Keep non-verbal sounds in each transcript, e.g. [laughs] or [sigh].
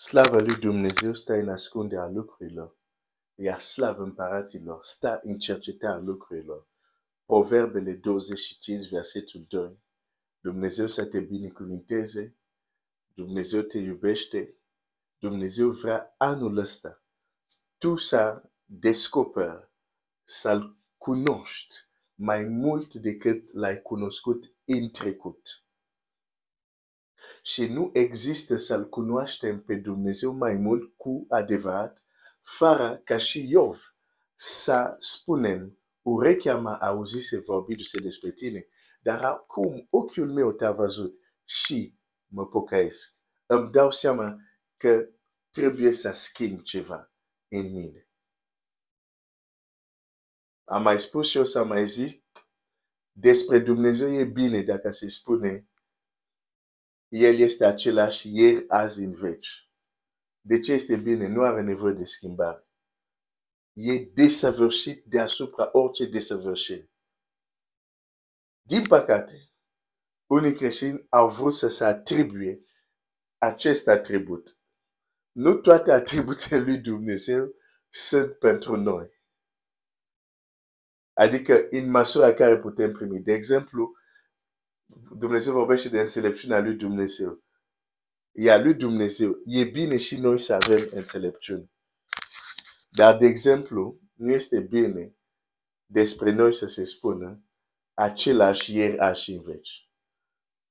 Slavă lui Dumnezeu stă în ascunderea lucrurilor, iar slavă împăraților stă în cercetarea lucrurilor. Proverbele 25, versetul 2. Dumnezeu să te binecuvinteze, Dumnezeu te iubește, Dumnezeu vrea anul ăsta tu să descoperi, să-L cunoști mai mult decât l-ai cunoscut în trecut. Și nu există să-L cunoaștem pe Dumnezeu mai mult cu adevărat, fără ca și Iov să spunem, urechea mea auzise vorbindu-se despre tine, dar acum ochiul meu te-a văzut și mă pocăiesc. Îmi dau seama că trebuie să schimb ceva în mine. Am mai spus și o să mai zic, despre Dumnezeu e bine dacă se spune El este același ieri, azi, în veci. De ce este bine? Nu are nevoie de schimbare. E desăvârșit deasupra orice desăvârșire. Din păcate, unii creștini au vrut să se atribuie acest atribut. Nu toate atributele lui Dumnezeu sunt pentru noi. Adică, în măsura care putem primi. De exemplu, Dumnezeu vorbește de înțelepciunea lui Dumnezeu. E a lui Dumnezeu. E bine și noi să avem înțelepciune. Dar, de exemplu, nu este bine despre noi să se spună același ieri, azi și în veci.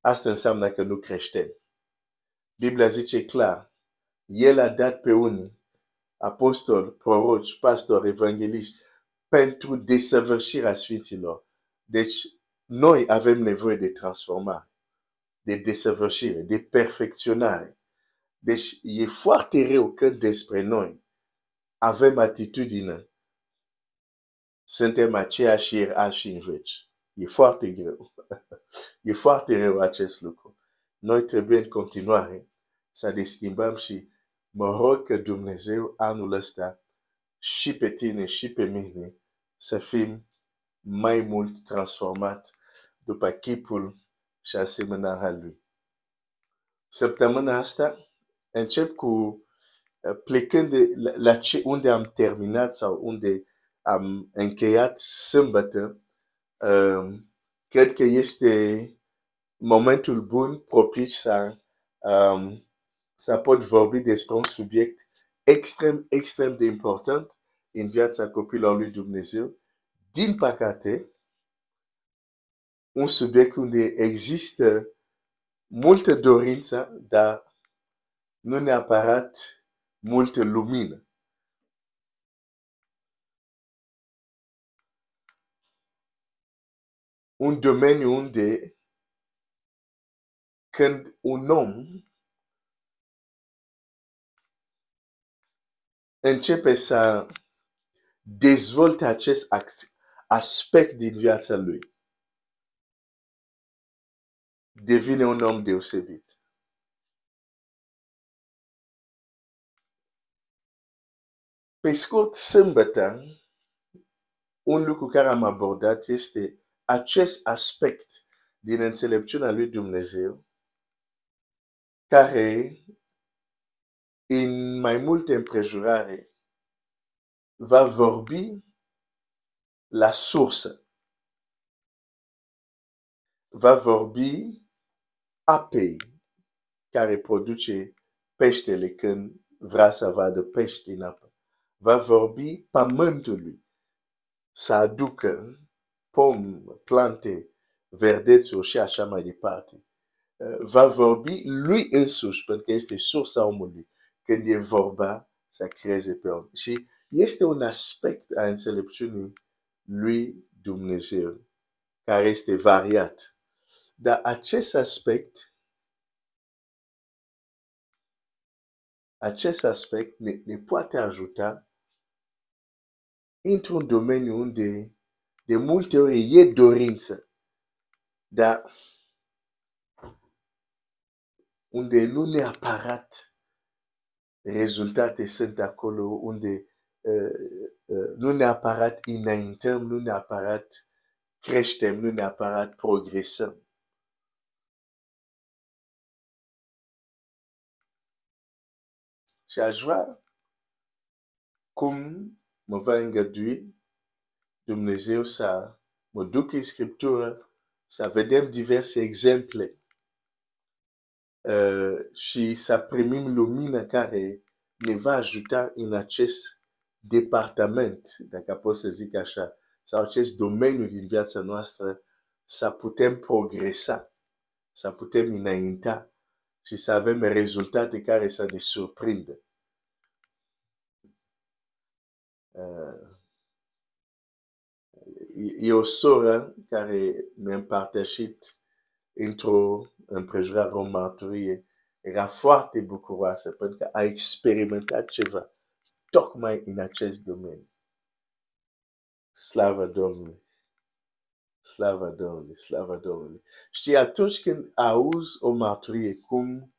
Asta înseamnă că nu creștem. Biblia zice clar, El a dat pe unii, apostoli, proroci, pastori, evangeliști, pentru desăvârșirea Sfinților. Deci, noi avem nevoie de transformare, de desăvârșire, de perfecționare. Deci, e foarte rău că despre noi avem atitudine. Suntem aceiași ieri, azi și în veci. E foarte greu. [laughs] e foarte rău acest lucru. Noi trebuie în continuare să ne schimbăm și mă rog că Dumnezeu anul ăsta și pe tine și pe mine să fim mai mult transformat după chipul și asemănarea lui. Săptămâna asta încep cu plecând de la, la ce, unde am terminat sau unde am încheiat sâmbătă, um, cred că este momentul bun propice să, um, să pot vorbi despre un subiect extrem, extrem de important în viața copilor lui Dumnezeu. Din păcate, un subiect unde există multă dorință, dar nu neapărat multă lumină. Un domeniu unde când un om începe să dezvolte acest aspect din viața lui, devine un om deosebit. Pe scurt, sâmbătă, un lucru care am abordat este acest aspect din înțelepciunea lui Dumnezeu, care, în mai multe împrejurare, va vorbi la sursă, va vorbi apei care produce peștele când vrea să vadă pește în apă va vorbi pământului să aducă pom, plante, verdețuri și așa mai departe. Va vorbi lui însuși, pentru că este sursa omului, când e vorba să creeze pe om. Și este un aspect a înțelepciunii lui Dumnezeu, care este variat. Dar acest aspect acest aspect ne, ne poate ajuta într-un domeniu unde de multe ori e dorință, dar unde nu neapărat rezultate sunt acolo, unde uh, uh, nu neapărat înaintăm, nu neapărat creștem, nu neapărat progresăm. Și aș vrea cum mă va îngădui Dumnezeu să mă duc în Scriptură, să vedem diverse exemple uh, și să primim lumină care ne va ajuta în acest departament, dacă pot să zic așa, sau acest domeniu din viața noastră, să putem progresa, să putem înainta și să avem rezultate care să ne surprindă. Uh, e o soră care mi-a împărtășit într-o împrejurare o mărturie. Era foarte bucuroasă pentru că a experimentat ceva tocmai în acest domeniu. Slava Domnului! Slava Domnului, slava Domnului. Știi, atunci când auzi o mărturie cum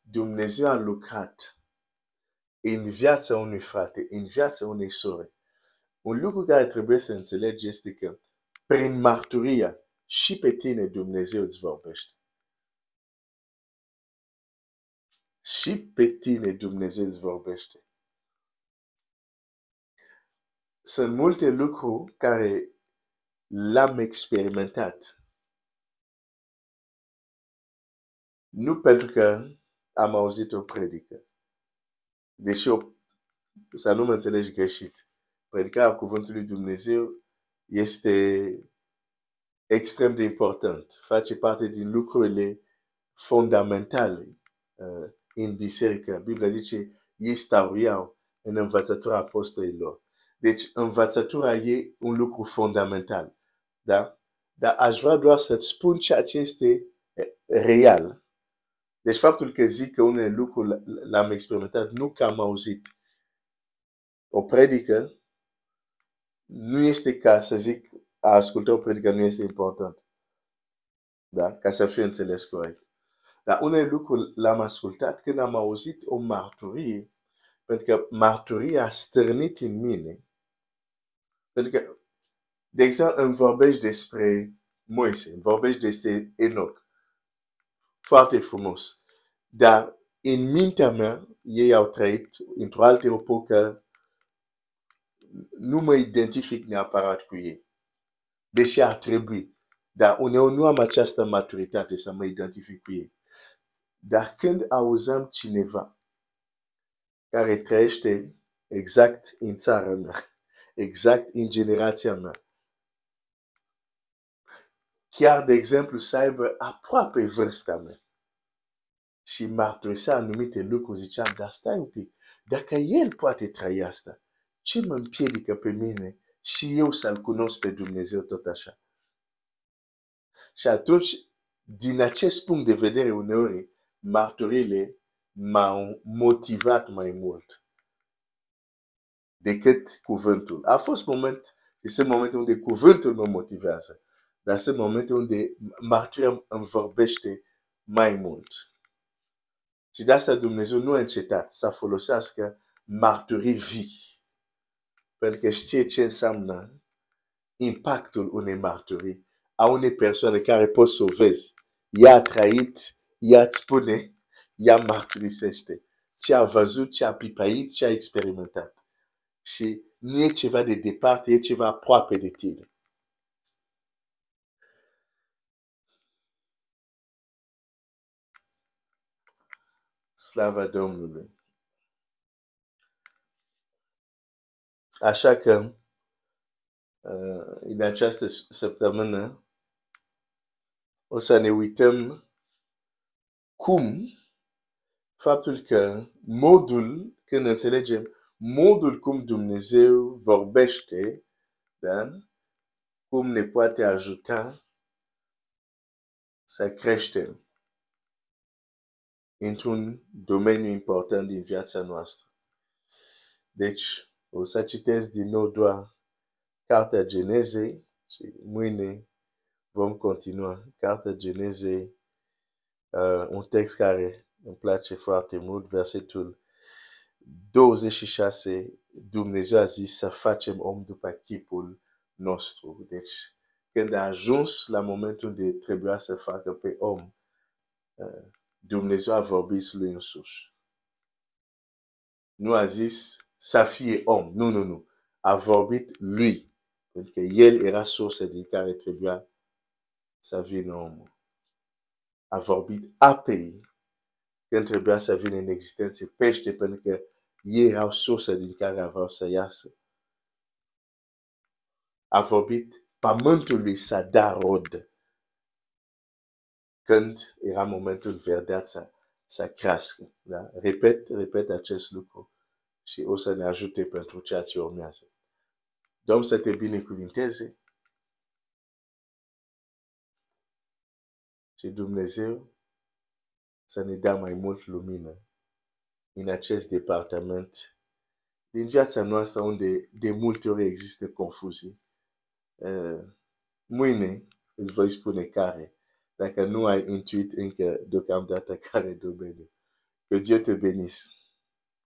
Dumnezeu a lucrat în viața unui frate, în viața unei sore, un lucru care trebuie să înțelegi este că prin mărturia și pe tine Dumnezeu îți vorbește. Și pe tine Dumnezeu îți vorbește. Sunt multe lucruri care l-am experimentat. Nu pentru că am auzit o predică. Deși o, să nu mă înțelegi greșit. Predicarea cuvântului Dumnezeu este extrem de important. Face parte din lucrurile fundamentale uh, în biserică. Biblia zice, ei stauiau în învățătura apostolilor. Deci învățătura e un lucru fundamental. Da? Dar aș vrea doar să-ți spun ceea ce este real. Deci faptul că zic că unele lucruri l-am experimentat, nu că am auzit. O predică nu este ca să zic a asculta o predică nu este important. Da? Ca să fie înțeles corect. Dar unele lucruri l-am ascultat când am auzit o marturie, pentru că marturia a stârnit în mine. Pentru că de exemplu, îmi vorbești despre Moise, îmi vorbești despre Enoch. Foarte frumos. Dar în mintea mea, ei au trăit într-o altă epocă, nu mă identific neapărat cu ei. Deși ar trebui. Dar uneori nu am această maturitate să mă identific cu ei. Dar când auzam cineva care trăiește exact în țara mea, exact în generația mea, chiar, de exemplu, să aibă aproape vârsta mea. Și mărturisea anumite lucruri, ziceam, dar stai un pic, dacă el poate trăi asta, ce mă împiedică pe mine și eu să-L cunosc pe Dumnezeu tot așa? Și atunci, din acest punct de vedere, uneori, marturile m-au motivat mai mult decât cuvântul. A fost moment, este momentul unde cuvântul mă motivează dar sunt momente unde marturia îmi vorbește mai mult. Și de asta Dumnezeu nu a încetat să folosească marturii vii. Pentru că știe ce înseamnă impactul unei marturii a unei persoane care poți să o vezi. Ea a trăit, ea îți spune, ea marturisește. Ce a văzut, ce a pipait, ce a experimentat. Și nu e ceva de departe, e ceva aproape de tine. Slava Domnului! Așa că, uh, în această săptămână, o să ne uităm cum faptul că modul, când înțelegem modul cum Dumnezeu vorbește, da? cum ne poate ajuta să creștem într-un domeniu important din viața noastră. Deci, o să citesc din nou doar Cartea Genezei și mâine vom continua. Cartea Genezei, uh, un text care îmi place foarte mult, versetul 26, Dumnezeu a zis să facem om după chipul nostru. Deci, când a ajuns la momentul unde trebuia să facă pe om, uh, Dumnezeu a vorbit lui însuși. nu a zis să fie om. Nu, nu, nu. A vorbit lui. Pentru că el era sursa din care trebuia să vină omul. A vorbit apei când trebuia să vină în existență pește, pentru că ei erau sursa din care aveau să iasă. A vorbit pământului să da rod când era momentul verdeața să crească. Da? Repet, repet acest lucru și o să ne ajute pentru ceea ce urmează. Domn să te binecuvinteze și Dumnezeu să ne dea mai mult lumină în acest departament din viața noastră unde de multe ori există confuzii. Uh, mâine îți voi spune care, dacă nu ai intuit încă deocamdată [laughs] care domeniu. Que Dieu te bénisse.